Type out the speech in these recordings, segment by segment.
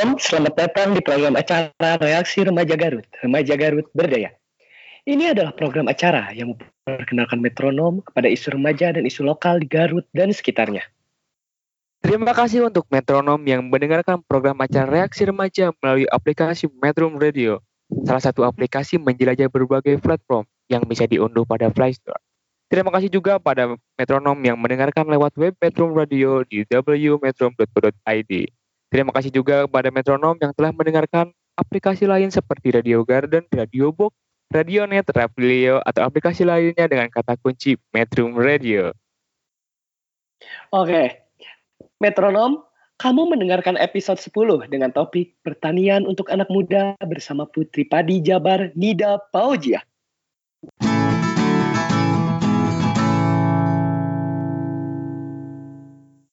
Halo metronom, selamat datang di program acara Reaksi Remaja Garut, Remaja Garut Berdaya. Ini adalah program acara yang memperkenalkan metronom kepada isu remaja dan isu lokal di Garut dan sekitarnya. Terima kasih untuk metronom yang mendengarkan program acara Reaksi Remaja melalui aplikasi Metrum Radio, salah satu aplikasi menjelajah berbagai platform yang bisa diunduh pada Play Store. Terima kasih juga pada metronom yang mendengarkan lewat web Metrum Radio di wmetrum.co.id. Terima kasih juga kepada metronom yang telah mendengarkan aplikasi lain seperti Radio Garden, Radio Box, Radionet, Rapilio, atau aplikasi lainnya dengan kata kunci Metrum Radio. Oke, metronom, kamu mendengarkan episode 10 dengan topik pertanian untuk anak muda bersama Putri Padi Jabar Nida Paujia.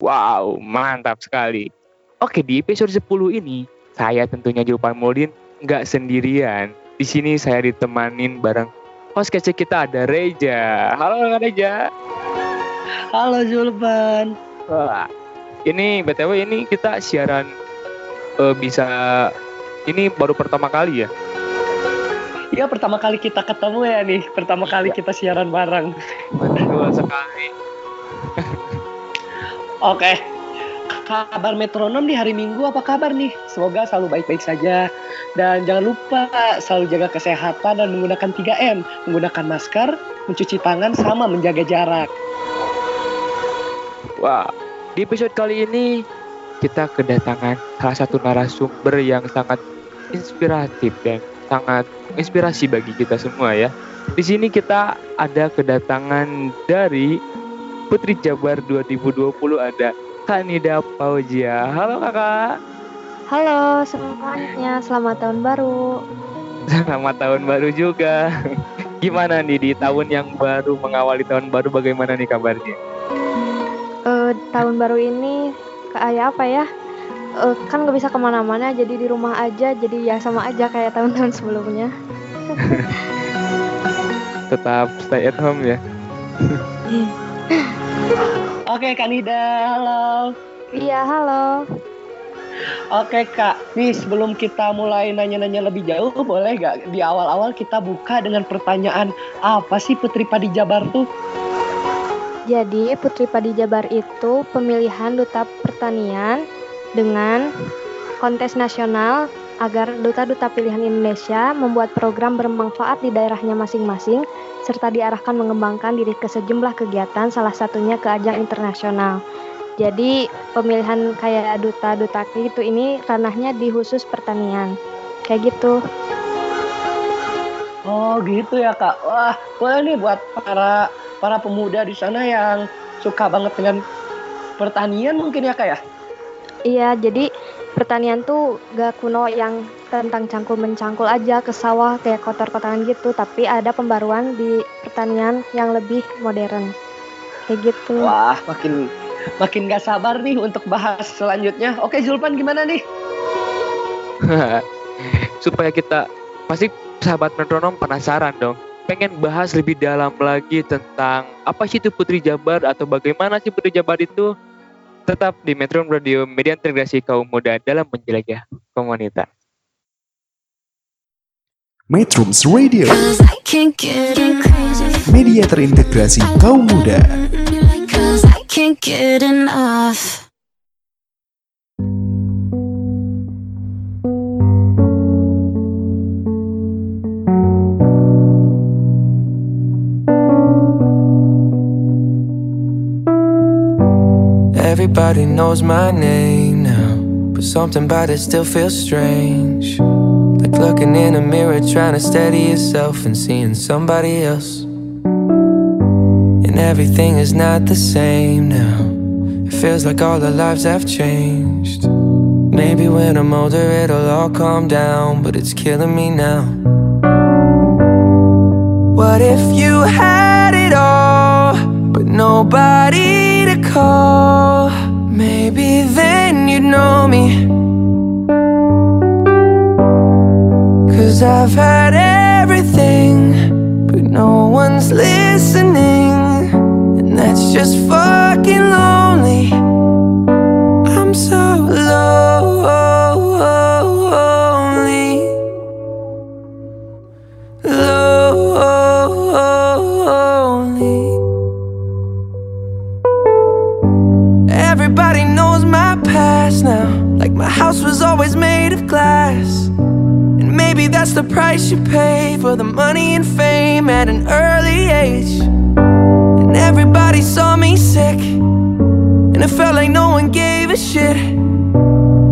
Wow, mantap sekali. Oke, di episode 10 ini, saya tentunya Julpan Muldin nggak sendirian. Di sini saya ditemanin bareng host kece kita ada Reja. Halo Kak Reja. Halo Zulpan. Wah, ini BTW ini kita siaran eh, bisa ini baru pertama kali ya. Ya pertama kali kita ketemu ya nih, pertama kali kita siaran bareng. Betul sekali. Oke. Kabar metronom di hari Minggu apa kabar nih? Semoga selalu baik-baik saja. Dan jangan lupa selalu jaga kesehatan dan menggunakan 3M. Menggunakan masker, mencuci tangan, sama menjaga jarak. Wah, di episode kali ini kita kedatangan salah satu narasumber yang sangat inspiratif dan sangat inspirasi bagi kita semua ya. Di sini kita ada kedatangan dari Putri Jabar 2020 ada Kanida Paujia. Halo kakak. Halo semuanya, selamat tahun baru. Selamat tahun baru juga. Gimana nih di tahun yang baru mengawali tahun baru bagaimana nih kabarnya? Eh, tahun baru ini kayak apa ya? Eh, kan nggak bisa ke mana-mana, jadi di rumah aja, jadi ya sama aja kayak tahun-tahun sebelumnya. Tetap stay at home ya. Oke Kak Nida, halo. Iya, halo. Oke Kak, nih sebelum kita mulai nanya-nanya lebih jauh, boleh gak di awal-awal kita buka dengan pertanyaan apa sih Putri Padi Jabar tuh? Jadi Putri Padi Jabar itu pemilihan duta pertanian dengan kontes nasional agar duta-duta pilihan Indonesia membuat program bermanfaat di daerahnya masing-masing serta diarahkan mengembangkan diri ke sejumlah kegiatan salah satunya ke ajang internasional. Jadi pemilihan kayak duta-duta gitu ini ranahnya di khusus pertanian. Kayak gitu. Oh gitu ya Kak. Wah, boleh nih buat para para pemuda di sana yang suka banget dengan pertanian mungkin ya Kak ya? Iya, jadi pertanian tuh gak kuno yang tentang cangkul mencangkul aja ke sawah kayak kotor-kotoran gitu, tapi ada pembaruan di pertanian yang lebih modern. Kayak gitu. Wah, makin makin gak sabar nih untuk bahas selanjutnya. Oke Zulpan gimana nih? Supaya kita pasti sahabat metronom penasaran dong. Pengen bahas lebih dalam lagi tentang apa sih itu Putri Jabar atau bagaimana sih Putri Jabar itu tetap di Metro Radio Media Integrasi Kaum Muda dalam menjelajah komunitas. Metrums Radio, Cause I can't get crazy. media terintegrasi kaum muda. Everybody knows my name now, but something about it still feels strange. Like looking in a mirror, trying to steady yourself and seeing somebody else. And everything is not the same now. It feels like all our lives have changed. Maybe when I'm older it'll all calm down, but it's killing me now. What if you had it all, but nobody to call? Maybe then you'd know me. Cause I've had everything, but no one's listening. And that's just fucking lonely. And maybe that's the price you pay for the money and fame at an early age. And everybody saw me sick. And it felt like no one gave a shit.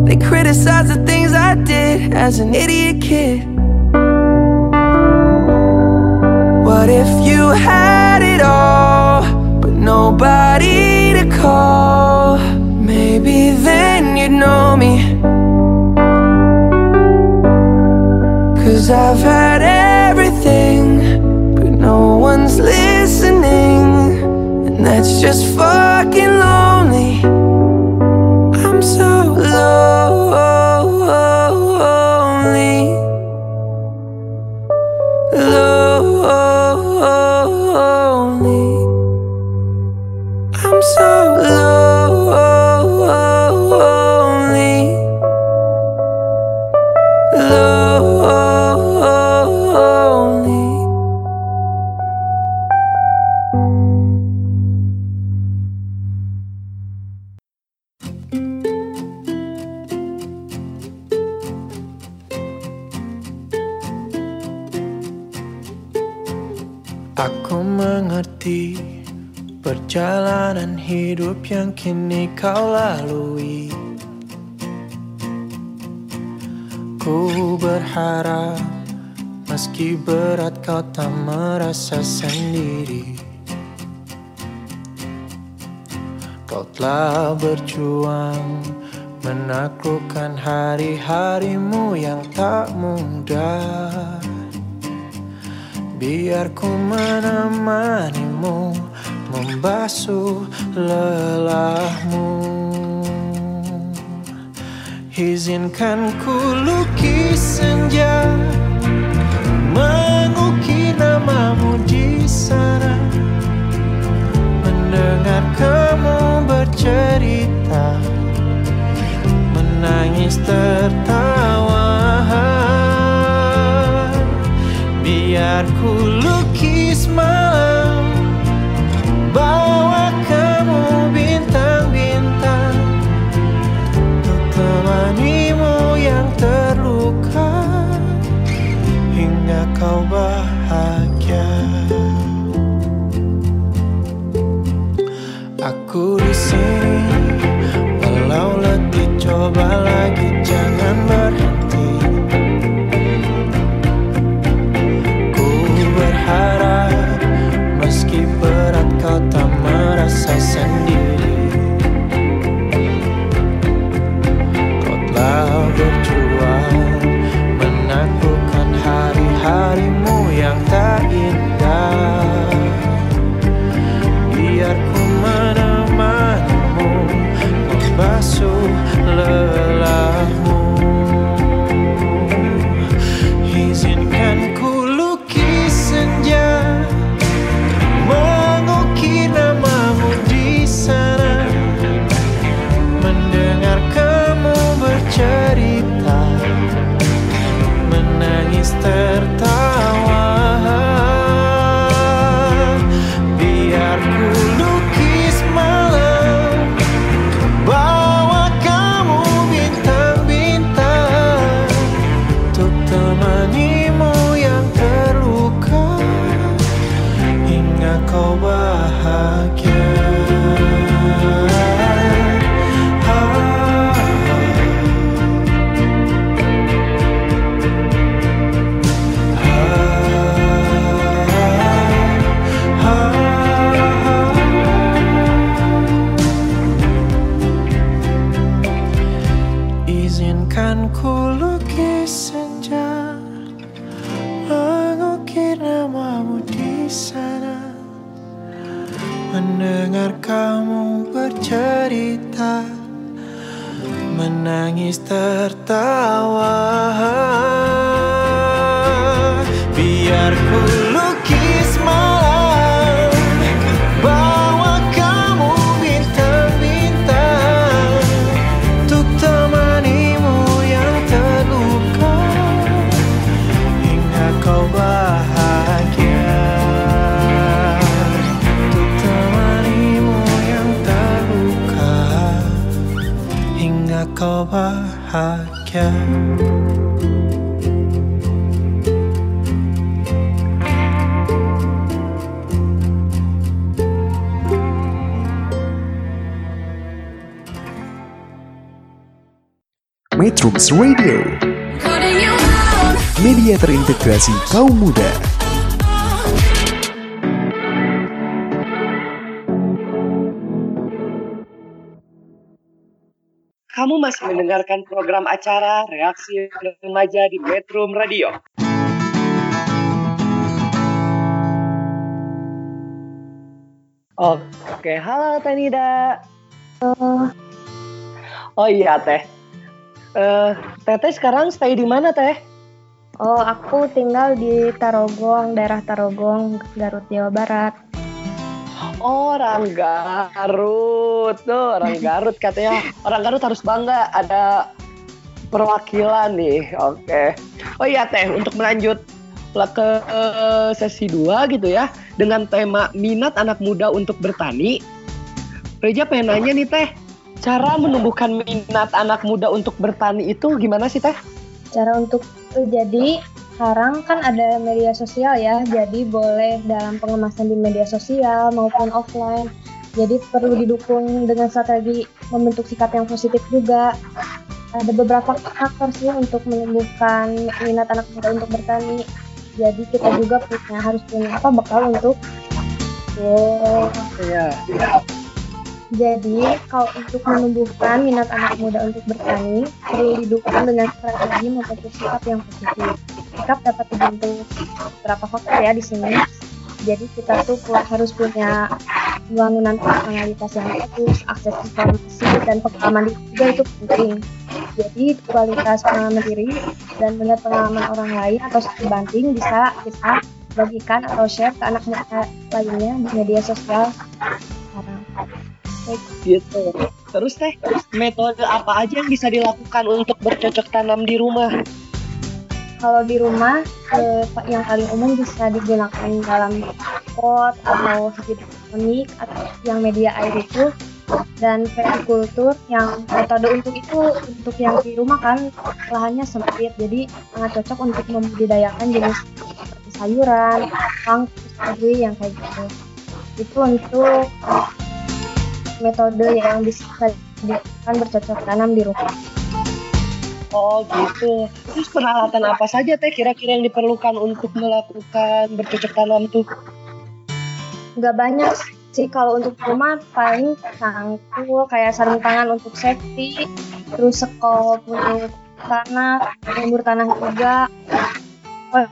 They criticized the things I did as an idiot kid. What if you had it all, but nobody to call? Maybe then you'd know me. Cause I've had everything, but no one's listening. And that's just fucking lonely. I'm so lonely. Perjalanan hidup yang kini kau lalui. Ku berharap meski berat kau tak merasa sendiri. Kau telah berjuang menaklukkan hari-harimu yang tak mudah. Biar ku menemanimu Membasuh lelahmu. Izinkan ku lukis senja Mengukir namamu di sana. Mendengar kamu bercerita Menangis tertawa. Biar ku lukis temanimu yang terluka Hingga kau bahagia. Aku di sini Walau letih coba lagi jangan bercerita Menangis tertawa. Biar ku bahagia Metrums Radio, media terintegrasi kaum muda. Mendengarkan program acara Reaksi Remaja di Metro Radio. Oke, halo Teh Nida. Oh iya Teh. Eh, Teteh sekarang stay di mana Teh? Oh, aku tinggal di Tarogong, daerah Tarogong, Garut, Jawa Barat. Orang Garut, tuh orang Garut katanya. Orang Garut harus bangga ada perwakilan nih. Oke. Oh iya Teh, untuk melanjut ke eh, sesi 2 gitu ya dengan tema minat anak muda untuk bertani. Reja pengen nanya nih Teh, cara menumbuhkan minat anak muda untuk bertani itu gimana sih Teh? Cara untuk jadi sekarang kan ada media sosial ya, jadi boleh dalam pengemasan di media sosial maupun offline. Jadi perlu didukung dengan strategi membentuk sikap yang positif juga. Ada beberapa faktor sih untuk menumbuhkan minat anak muda untuk bertani. Jadi kita juga punya harus punya apa bekal untuk Oh, Iya. Jadi, kalau untuk menumbuhkan minat anak muda untuk bertani, perlu didukung dengan strategi membentuk sikap yang positif. Sikap dapat dibentuk beberapa faktor ya di sini. Jadi kita tuh harus punya bangunan personalitas yang bagus, akses informasi dan pengalaman diri juga itu penting. Jadi kualitas pengalaman diri dan melihat pengalaman orang lain atau studi banding bisa kita bagikan atau share ke anak muda lainnya di media sosial sekarang. gitu. Terus teh, metode apa aja yang bisa dilakukan untuk bercocok tanam di rumah? Kalau di rumah, eh, yang paling umum bisa digunakan dalam pot atau hidroponik atau yang media air itu dan vertikultur yang metode untuk itu untuk yang di rumah kan lahannya sempit jadi sangat cocok untuk membudidayakan jenis seperti sayuran, kang, strawberry yang kayak gitu. Itu untuk metode yang bisa dilakukan bercocok tanam di rumah. Oh gitu. Terus peralatan apa saja teh kira-kira yang diperlukan untuk melakukan bercocok tanam tuh? nggak banyak sih kalau untuk rumah paling cangkul kayak sarung tangan untuk safety terus sekop untuk tanah jemur tanah juga oh,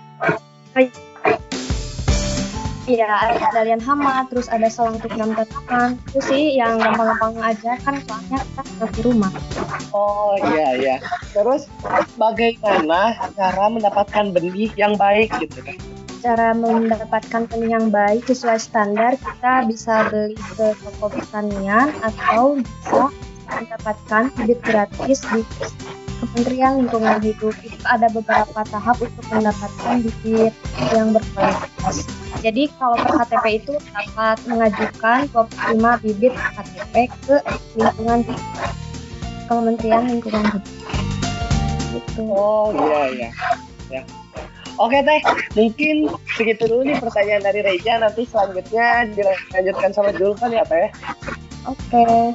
Iya, ada kendalian hama, terus ada selang untuk dalam tanaman. Itu sih yang gampang-gampang aja kan soalnya kita di rumah. Oh iya iya. Terus bagaimana cara mendapatkan benih yang baik gitu kan? Cara mendapatkan benih yang baik sesuai standar kita bisa beli ke toko pertanian atau bisa mendapatkan bibit gratis di Kementerian Lingkungan Hidup itu ada beberapa tahap untuk mendapatkan bibit yang berkualitas. Jadi kalau per KTP itu dapat mengajukan 25 bibit KTP ke lingkungan. Kementerian Lingkungan Hidup. Gitu. Oh iya iya. Ya. Oke teh, mungkin segitu dulu nih pertanyaan dari Reja. Nanti selanjutnya dilanjutkan sama Julvan ya teh. Oke.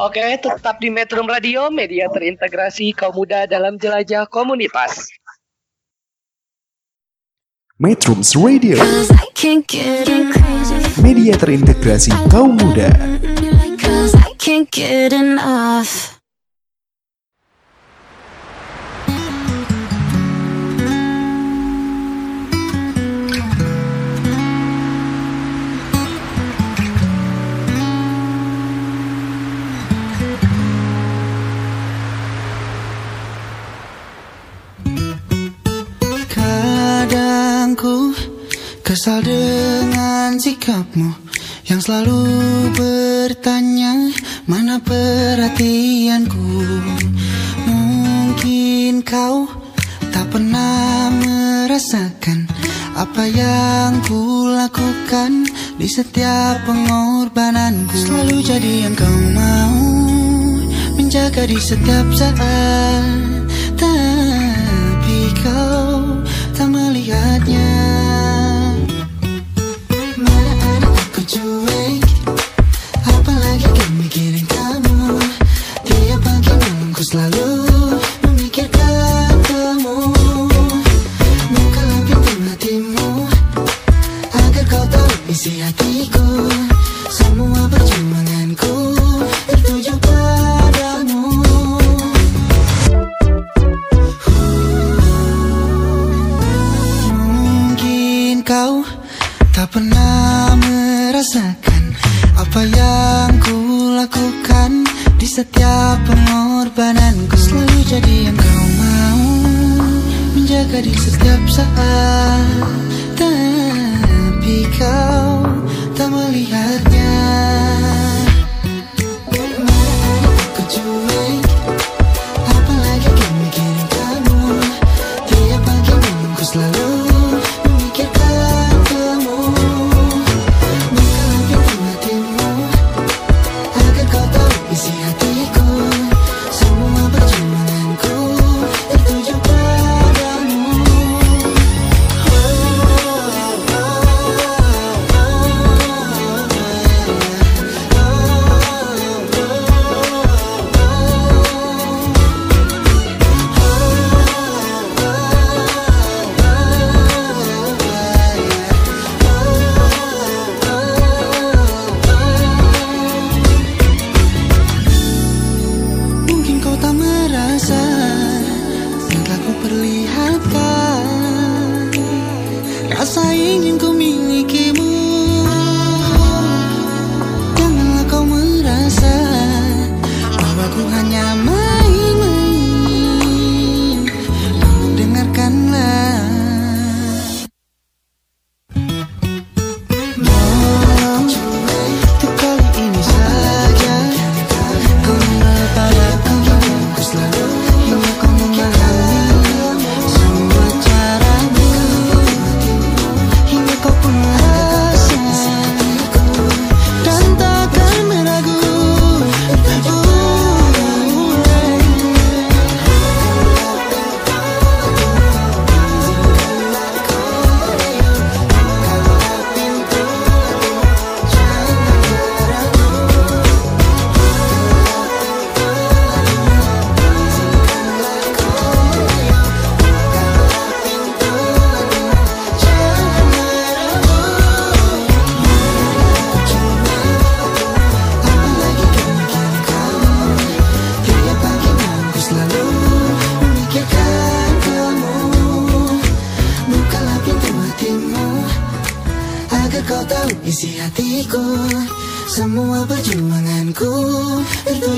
Oke, tetap di Metro Radio, media terintegrasi kaum muda dalam jelajah komunitas. Metrums Radio, Cause I can't get crazy. media terintegrasi kaum muda. Kesal dengan sikapmu yang selalu bertanya mana perhatianku? Mungkin kau tak pernah merasakan apa yang ku lakukan di setiap pengorbananku. Selalu jadi yang kau mau menjaga di setiap saat Tapi kau tak melihatnya. Cause la luz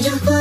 to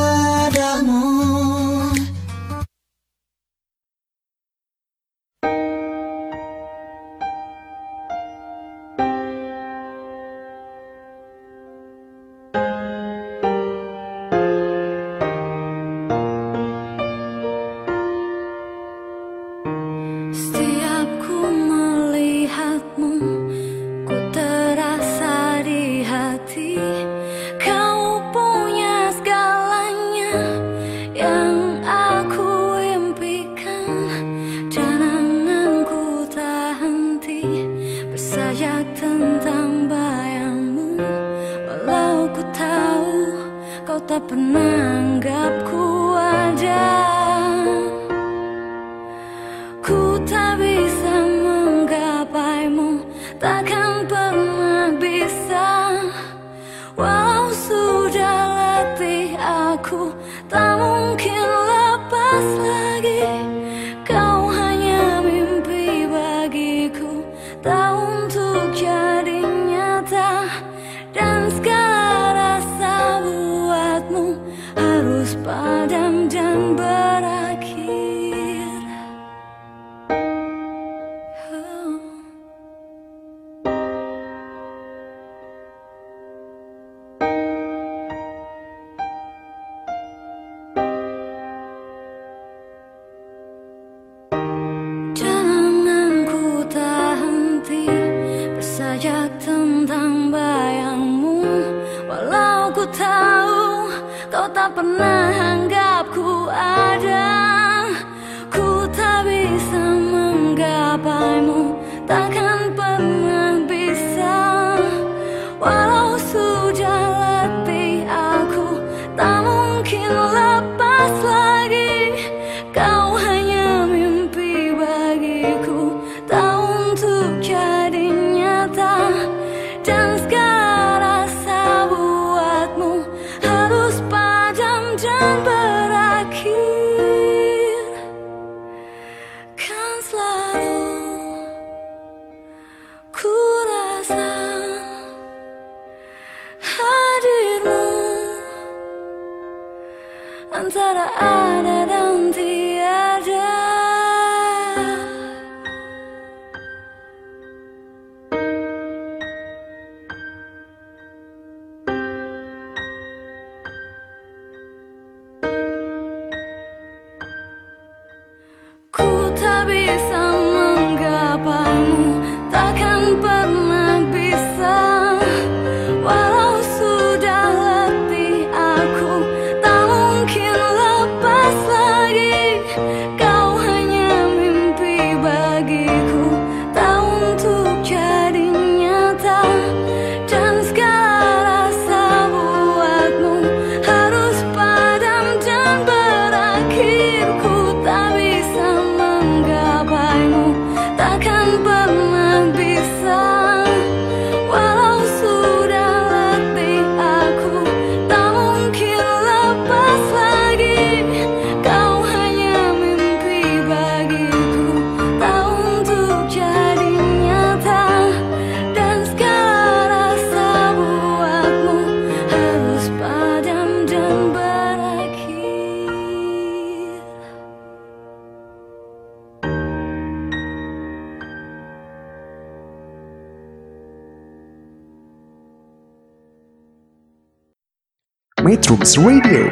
Metrums Radio,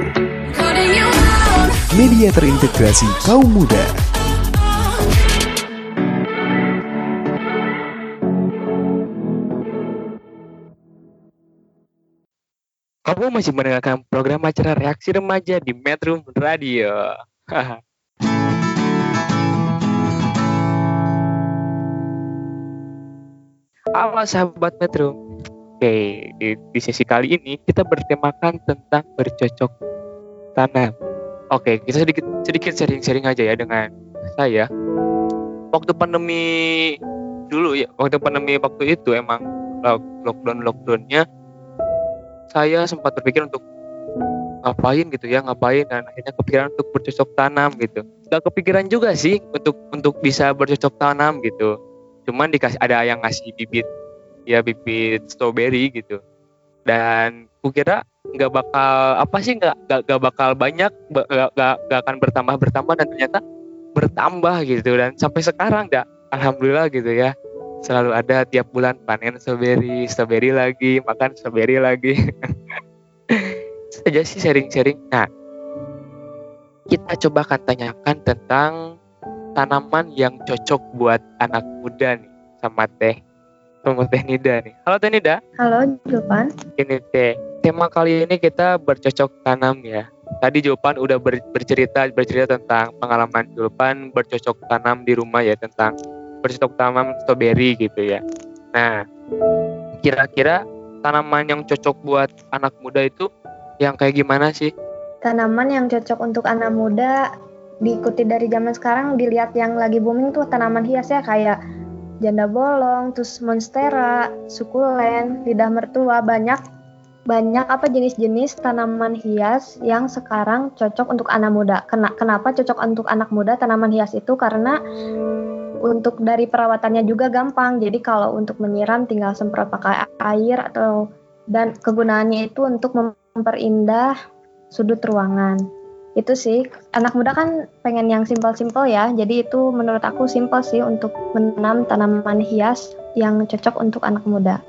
media terintegrasi kaum muda. Kamu masih mendengarkan program acara reaksi remaja di Metro Radio. Halo sahabat Metro. Oke, di, di sesi kali ini kita bertemakan tentang bercocok tanam. Oke, kita sedikit sedikit sharing-sharing aja ya dengan saya. Waktu pandemi dulu ya, waktu pandemi waktu itu emang lockdown lockdownnya saya sempat berpikir untuk ngapain gitu ya ngapain dan akhirnya kepikiran untuk bercocok tanam gitu gak kepikiran juga sih untuk untuk bisa bercocok tanam gitu cuman dikasih ada yang ngasih bibit ya bibit strawberry gitu. Dan kukira nggak bakal apa sih nggak nggak nggak bakal banyak ba- nggak nggak nggak akan bertambah bertambah dan ternyata bertambah gitu. Dan sampai sekarang dah alhamdulillah gitu ya. Selalu ada tiap bulan panen strawberry strawberry lagi makan strawberry lagi. Saja sih sharing-sharing. Nah kita coba akan tanyakan tentang tanaman yang cocok buat anak muda nih sama teh sama teh Nida nih. Halo teh Nida. Halo, Julpan. ini teh. Tema kali ini kita bercocok tanam ya. Tadi Julpan udah ber- bercerita bercerita tentang pengalaman Julpan bercocok tanam di rumah ya tentang bercocok tanam strawberry gitu ya. Nah kira-kira tanaman yang cocok buat anak muda itu yang kayak gimana sih? Tanaman yang cocok untuk anak muda diikuti dari zaman sekarang dilihat yang lagi booming tuh tanaman hias ya kayak janda bolong, terus monstera, sukulen, lidah mertua, banyak banyak apa jenis-jenis tanaman hias yang sekarang cocok untuk anak muda. Kena- Kenapa cocok untuk anak muda tanaman hias itu karena untuk dari perawatannya juga gampang. Jadi kalau untuk menyiram tinggal semprot pakai air atau dan kegunaannya itu untuk memperindah sudut ruangan. Itu sih, anak muda kan pengen yang simpel-simpel ya. Jadi itu menurut aku simpel sih untuk menanam tanaman hias yang cocok untuk anak muda.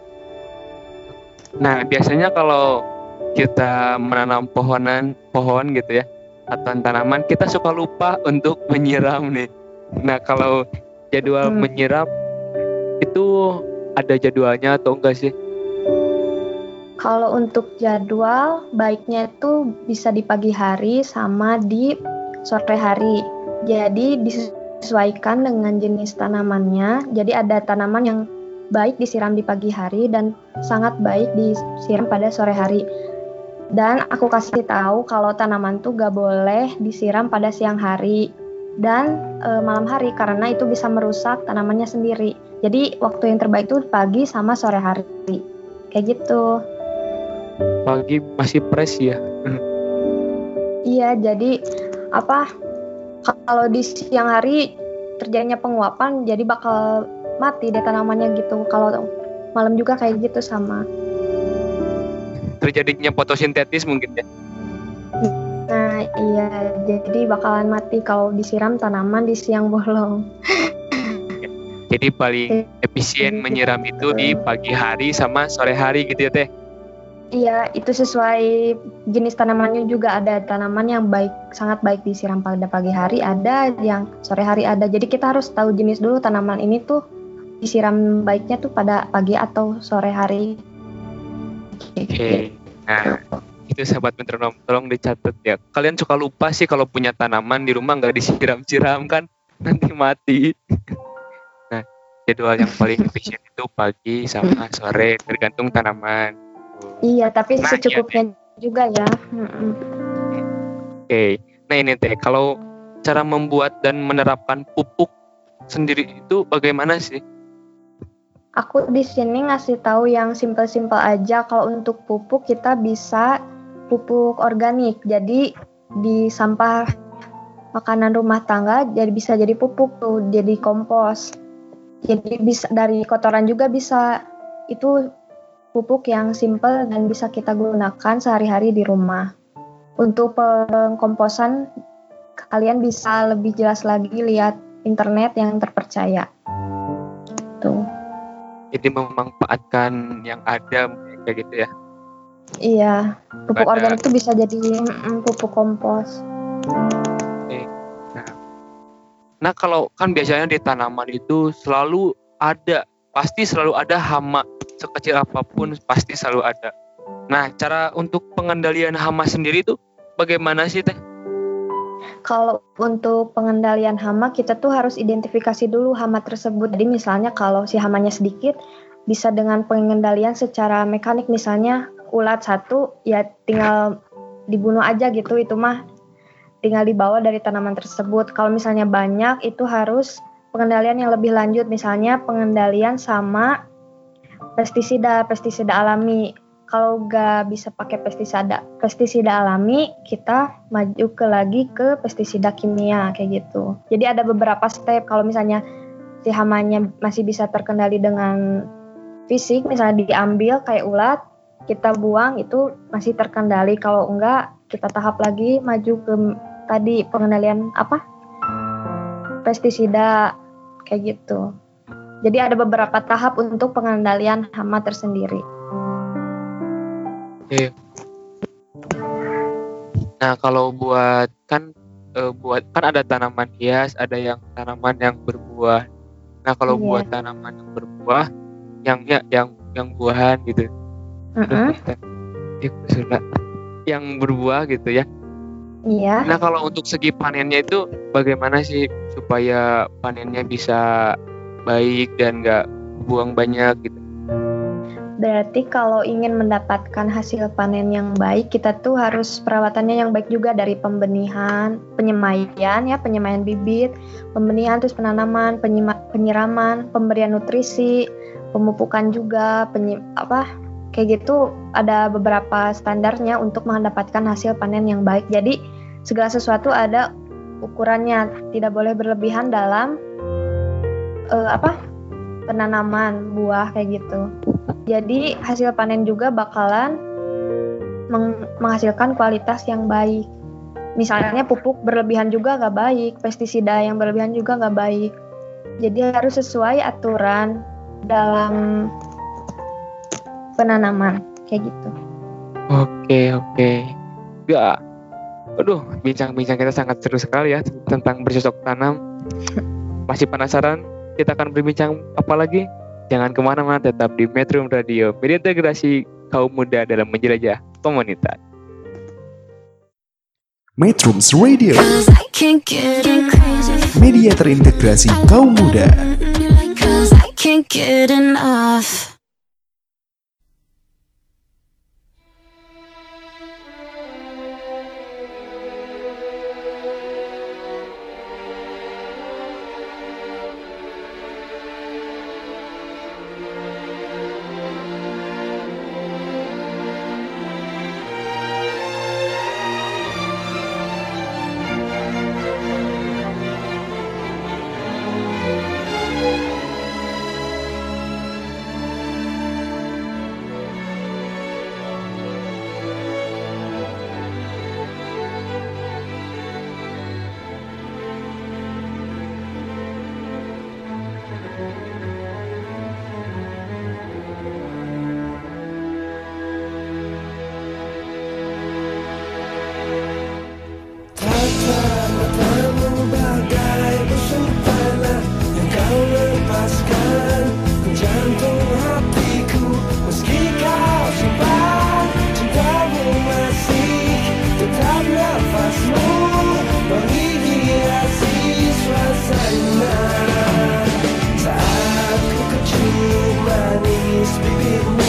Nah, biasanya kalau kita menanam pohonan, pohon gitu ya, atau tanaman, kita suka lupa untuk menyiram nih. Nah, kalau jadwal Hmm. menyiram itu ada jadwalnya atau enggak sih? Kalau untuk jadwal, baiknya itu bisa di pagi hari sama di sore hari. Jadi disesuaikan dengan jenis tanamannya. Jadi ada tanaman yang baik disiram di pagi hari dan sangat baik disiram pada sore hari. Dan aku kasih tahu kalau tanaman tuh gak boleh disiram pada siang hari dan e, malam hari karena itu bisa merusak tanamannya sendiri. Jadi waktu yang terbaik itu pagi sama sore hari. Kayak gitu pagi masih fresh ya? Iya jadi apa kalau di siang hari terjadinya penguapan jadi bakal mati deh tanamannya gitu. Kalau malam juga kayak gitu sama. Terjadinya fotosintetis mungkin ya? Nah iya jadi bakalan mati kalau disiram tanaman di siang bolong. Jadi paling efisien menyiram itu di pagi hari sama sore hari gitu ya teh Iya, itu sesuai jenis tanamannya juga ada tanaman yang baik sangat baik disiram pada pagi hari, ada yang sore hari ada. Jadi kita harus tahu jenis dulu tanaman ini tuh disiram baiknya tuh pada pagi atau sore hari. Oke. Okay. Nah, itu sahabat metronom tolong dicatat ya. Kalian suka lupa sih kalau punya tanaman di rumah nggak disiram-siram kan nanti mati. nah, jadwal yang paling efisien itu pagi sama sore tergantung tanaman Iya, tapi nah, secukupnya iya, juga ya. Oke, okay. nah ini teh kalau cara membuat dan menerapkan pupuk sendiri itu bagaimana sih? Aku di sini ngasih tahu yang simpel-simpel aja. Kalau untuk pupuk kita bisa pupuk organik. Jadi di sampah makanan rumah tangga jadi bisa jadi pupuk tuh, jadi kompos. Jadi bisa dari kotoran juga bisa itu pupuk yang simple dan bisa kita gunakan sehari-hari di rumah. Untuk pengkomposan, kalian bisa lebih jelas lagi lihat internet yang terpercaya. Tuh. Jadi memanfaatkan yang ada kayak gitu ya? Iya, pupuk Pada... organik itu bisa jadi mm, pupuk kompos. Nah. nah, kalau kan biasanya di tanaman itu selalu ada, pasti selalu ada hama sekecil apa pun pasti selalu ada. Nah, cara untuk pengendalian hama sendiri itu bagaimana sih teh? Kalau untuk pengendalian hama kita tuh harus identifikasi dulu hama tersebut. Jadi misalnya kalau si hamanya sedikit bisa dengan pengendalian secara mekanik misalnya ulat satu ya tinggal dibunuh aja gitu itu mah tinggal dibawa dari tanaman tersebut. Kalau misalnya banyak itu harus pengendalian yang lebih lanjut misalnya pengendalian sama pestisida pestisida alami. Kalau nggak bisa pakai pestisida pestisida alami kita maju ke lagi ke pestisida kimia kayak gitu. Jadi ada beberapa step. Kalau misalnya si hamanya masih bisa terkendali dengan fisik misalnya diambil kayak ulat kita buang itu masih terkendali. Kalau enggak kita tahap lagi maju ke tadi pengendalian apa? Pestisida kayak gitu jadi ada beberapa tahap untuk pengendalian hama tersendiri. Oke. Nah kalau buat kan e, buat kan ada tanaman hias, ada yang tanaman yang berbuah. Nah kalau iya. buat tanaman yang berbuah, yang ya yang yang buahan gitu. Uh -uh. Yang berbuah gitu ya. Iya. Nah kalau untuk segi panennya itu bagaimana sih supaya panennya bisa baik dan nggak buang banyak gitu. Berarti kalau ingin mendapatkan hasil panen yang baik, kita tuh harus perawatannya yang baik juga dari pembenihan, penyemaian ya, penyemaian bibit, pembenihan terus penanaman, penyiraman, pemberian nutrisi, pemupukan juga, penyi, apa kayak gitu ada beberapa standarnya untuk mendapatkan hasil panen yang baik. Jadi segala sesuatu ada ukurannya, tidak boleh berlebihan dalam uh, apa penanaman buah kayak gitu. Jadi hasil panen juga bakalan meng menghasilkan kualitas yang baik. Misalnya pupuk berlebihan juga nggak baik, pestisida yang berlebihan juga nggak baik. Jadi harus sesuai aturan dalam penanaman kayak gitu. Oke oke. Ya, aduh bincang-bincang kita sangat seru sekali ya tentang bercocok tanam. Masih penasaran kita akan berbincang apa lagi? Jangan ke mana-mana, tetap di Metro Radio, media integrasi kaum muda dalam menjelajah komunitas. Metrums Radio, Cause I can't get crazy. media terintegrasi kaum muda. my knees, we've been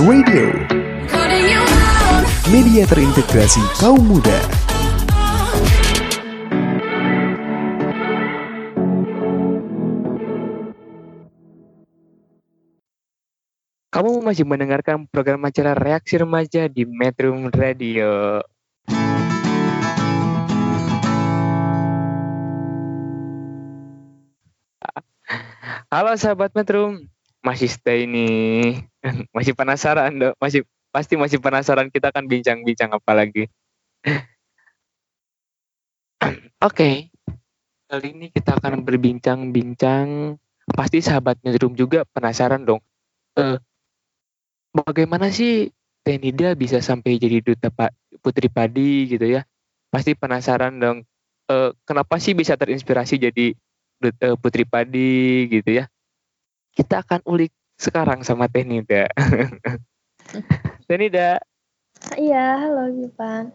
Radio, media terintegrasi kaum muda. Kamu masih mendengarkan program acara Reaksi Remaja di Metrum Radio. Halo sahabat Metrum, masih stay nih. Masih penasaran dong, masih pasti masih penasaran kita akan bincang-bincang apa lagi. Oke, kali ini kita akan berbincang-bincang. Pasti sahabat Metrum juga penasaran dong. Eh, bagaimana sih Tenida bisa sampai jadi duta Putri Padi gitu ya? Pasti penasaran dong. Eh, kenapa sih bisa terinspirasi jadi duta Putri Padi gitu ya? Kita akan ulik sekarang sama Tenida. Tenida. Iya, halo Gipan.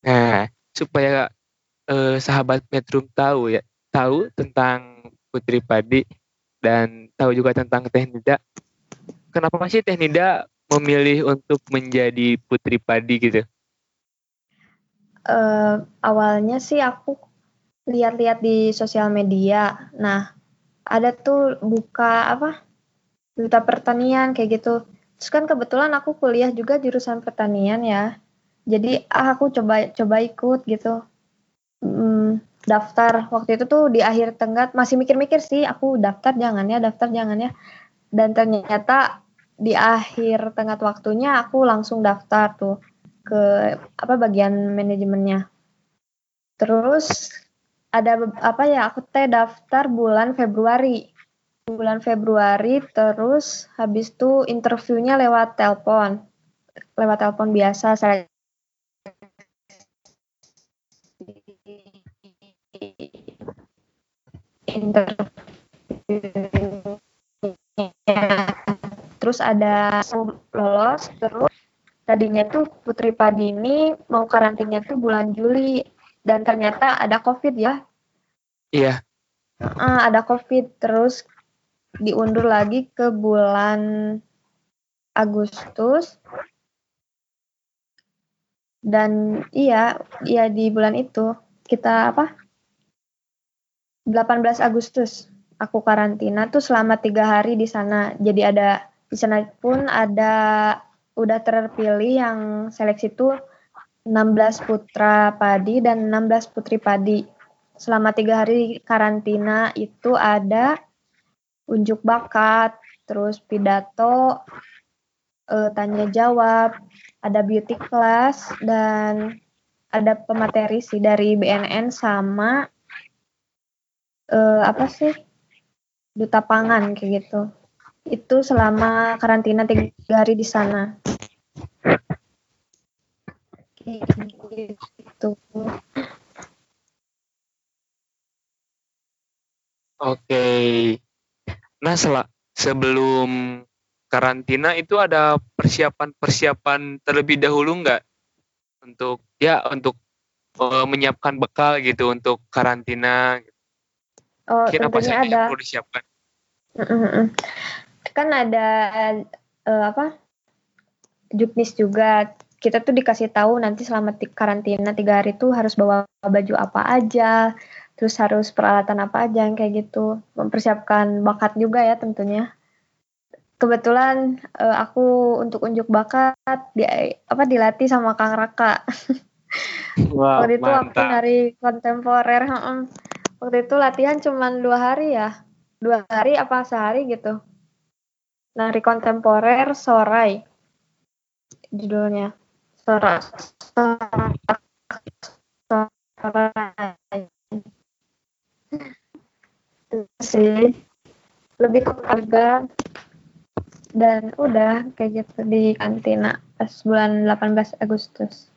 Nah, supaya eh, sahabat Metrum tahu ya, tahu tentang Putri Padi dan tahu juga tentang Tenida. Kenapa sih Tenida memilih untuk menjadi Putri Padi gitu? Eh, awalnya sih aku lihat-lihat di sosial media. Nah, ada tuh buka apa? Duta pertanian kayak gitu. Terus kan kebetulan aku kuliah juga jurusan pertanian ya. Jadi ah, aku coba coba ikut gitu. Hmm, daftar waktu itu tuh di akhir tenggat masih mikir-mikir sih aku daftar jangan ya daftar jangan ya dan ternyata di akhir tenggat waktunya aku langsung daftar tuh ke apa bagian manajemennya terus ada apa ya aku teh daftar bulan Februari. Bulan Februari terus habis itu interviewnya lewat telepon. Lewat telepon biasa saya interviewnya. Terus ada lolos terus tadinya tuh Putri Padi ini mau karantinnya tuh bulan Juli dan ternyata ada COVID ya. Iya, Ah, ada COVID. Terus diundur lagi ke bulan Agustus. Dan iya iya di bulan itu kita apa? 18 Agustus aku karantina tuh selama tiga hari di sana. Jadi ada di sana pun ada udah terpilih yang seleksi tuh 16 putra padi dan 16 putri padi selama tiga hari karantina itu ada unjuk bakat, terus pidato, eh, tanya jawab, ada beauty class dan ada pemateri sih dari BNN sama eh, apa sih duta pangan kayak gitu. Itu selama karantina tiga hari di sana. Gitu. oke. Nah, sela- sebelum karantina itu ada persiapan-persiapan terlebih dahulu nggak untuk ya untuk eh, menyiapkan bekal gitu untuk karantina? Oh, Mungkin apa saja ada. yang perlu disiapkan? Kan ada eh, apa? Juknis juga. Kita tuh dikasih tahu nanti selama ti- karantina tiga hari tuh harus bawa baju apa aja, terus harus peralatan apa aja yang kayak gitu. Mempersiapkan bakat juga ya tentunya. Kebetulan eh, aku untuk unjuk bakat di apa dilatih sama Kang Raka. Wah, Waktu itu aku mantap. nari kontemporer. Waktu itu latihan cuman dua hari ya, dua hari apa sehari gitu. Nari kontemporer Sorai judulnya. Sih lebih ke dan udah kayak gitu di kantina pas bulan 18 Agustus.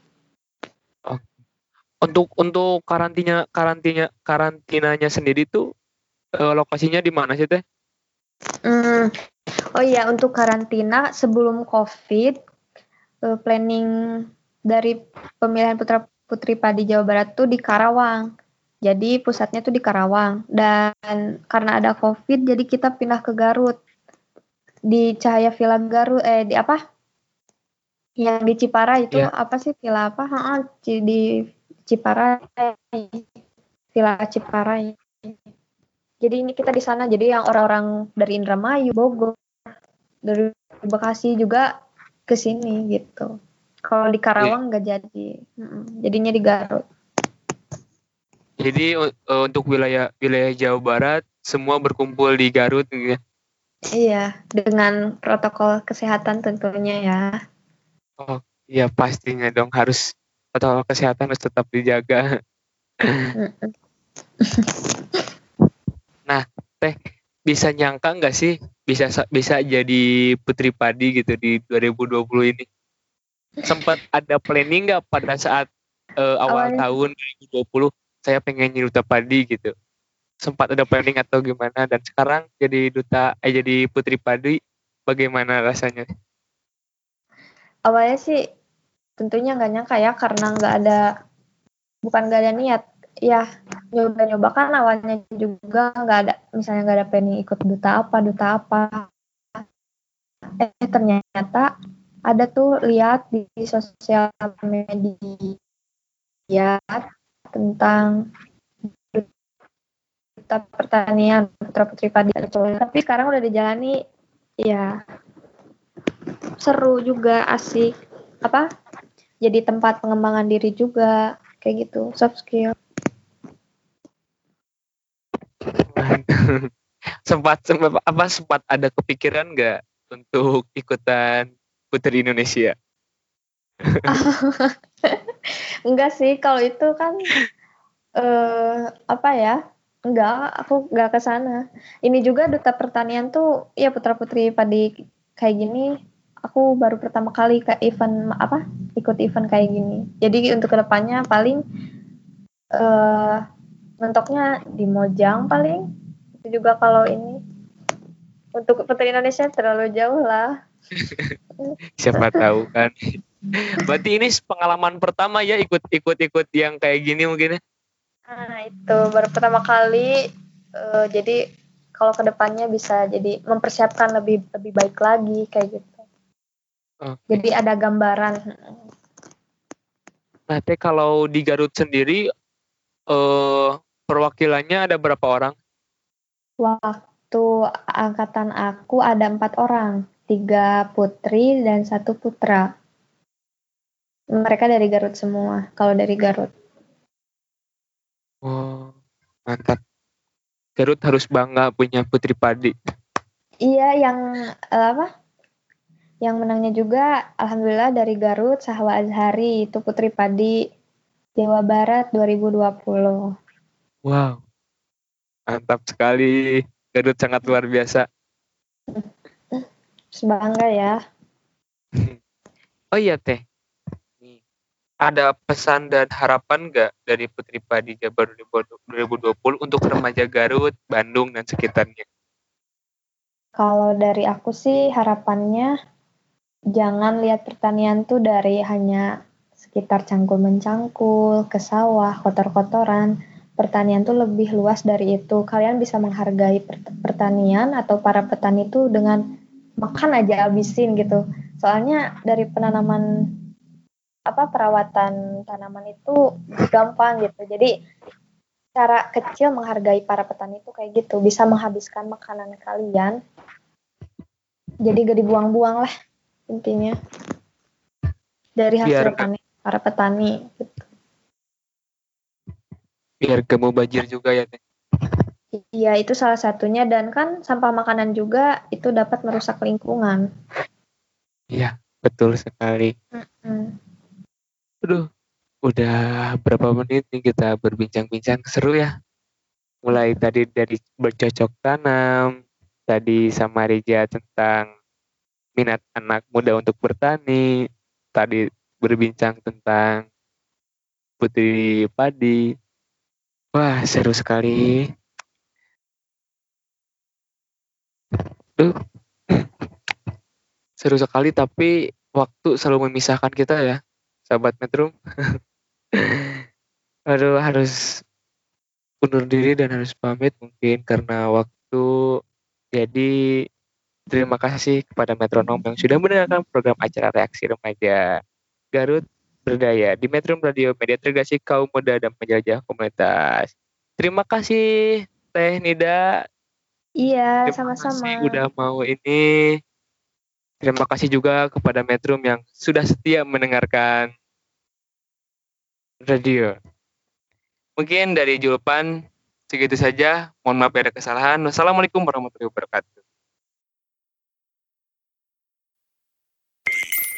Untuk untuk karantina karantina karantinanya sendiri tuh eh, lokasinya di mana sih teh? Hmm. Oh iya, untuk karantina sebelum COVID, eh, planning dari pemilihan putra putri padi Jawa Barat tuh di Karawang. Jadi pusatnya tuh di Karawang. Dan karena ada COVID, jadi kita pindah ke Garut. Di Cahaya Villa Garut, eh di apa? Yang di Cipara itu Iya. apa sih villa apa? Heeh, Ci- di Cipara villa Cipara. Jadi ini kita di sana jadi yang orang-orang dari Indramayu, Bogor, dari Bekasi juga ke sini gitu. Kalau di Karawang nggak jadi. Jadinya di Garut. Jadi u- eh, untuk wilayah wilayah Jawa Barat semua berkumpul di Garut gitu ya. Iya, dengan protokol kesehatan tentunya ya. Oh, iya pastinya dong harus protokol kesehatan harus tetap dijaga. Mm-mm. Teh bisa nyangka nggak sih bisa sa- bisa jadi putri padi gitu di 2020 ini? Sempat ada planning nggak pada saat eh, awal tahun 2020 saya pengen jadi duta padi gitu? Sempat ada planning atau gimana? Dan sekarang jadi duta eh jadi putri padi bagaimana rasanya? Awalnya sih tentunya nggak nyangka ya karena nggak ada bukan nggak ada niat ya nyoba-nyoba. Kan awalnya juga nggak ada misalnya nggak ada planning ikut duta apa duta apa. Eh ternyata ada tuh lihat di sosial media tentang duta pertanian putra putri padi tapi sekarang udah dijalani. Ya seru juga asik. Apa? Jadi tempat pengembangan diri juga kayak gitu soft skill sempat sempat apa sempat ada kepikiran nggak untuk ikutan putri Indonesia? enggak sih kalau itu kan eh apa ya enggak aku enggak ke sana ini juga duta pertanian tuh ya putra putri padi kayak gini aku baru pertama kali ke event apa ikut event kayak gini jadi untuk ke depannya paling eh mentoknya di Mojang paling itu juga kalau ini untuk putri Indonesia terlalu jauh lah Siapa tahu kan. Berarti ini pengalaman pertama ya ikut ikut ikut yang kayak gini mungkin ya? Nah, itu baru pertama kali eh, jadi kalau ke depannya bisa jadi mempersiapkan lebih lebih baik lagi kayak gitu. Oke. Jadi ada gambaran. Nah, teh kalau di Garut sendiri eh perwakilannya ada berapa orang? Waktu angkatan aku ada empat orang, tiga putri dan satu putra. Mereka dari Garut semua. Kalau dari Garut. Oh, mantap. Garut harus bangga punya putri padi. Iya, yang eh, apa? Yang menangnya juga alhamdulillah dari Garut Sahwa Azhari itu Putri Padi Jawa Barat 2020. Wow. Mantap sekali. Garut sangat luar biasa. Terus bangga ya. Oh iya teh. Ada pesan dan harapan nggak dari Putri Padi Jabar 2020 untuk remaja Garut, Bandung, dan sekitarnya? Kalau dari aku sih harapannya jangan lihat pertanian tuh dari hanya sekitar cangkul mencangkul, ke sawah, kotor-kotoran. Pertanian tuh lebih luas dari itu. Kalian bisa menghargai pert- pertanian atau para petani tuh dengan makan aja abisin gitu. Soalnya dari penanaman apa perawatan tanaman itu gampang gitu. Jadi cara kecil menghargai para petani itu kayak gitu, bisa menghabiskan makanan kalian jadi gak dibuang-buang lah intinya dari hasil Biar- panen para petani gitu. Biar kamu banjir juga ya teh. Iya itu salah satunya dan kan sampah makanan juga itu dapat merusak lingkungan. Iya, betul sekali. Hmm. Aduh, udah berapa menit nih kita berbincang-bincang seru ya. Mulai tadi dari bercocok tanam, tadi sama Rija tentang minat anak muda untuk bertani, tadi berbincang tentang putri padi. Wah, seru sekali. Duh. Seru sekali tapi waktu selalu memisahkan kita ya, sahabat Metro. Aduh, harus undur diri dan harus pamit mungkin karena waktu. Jadi Terima kasih kepada Metronom yang sudah mendengarkan program acara Reaksi Remaja Garut Berdaya di Metro Radio Media Tergasi Kaum Muda dan Penjajah Komunitas. Terima kasih Teh Nida. Iya, sama-sama. udah mau ini. Terima kasih juga kepada Metro yang sudah setia mendengarkan radio. Mungkin dari Julpan segitu saja. Mohon maaf ada kesalahan. Wassalamualaikum warahmatullahi wabarakatuh.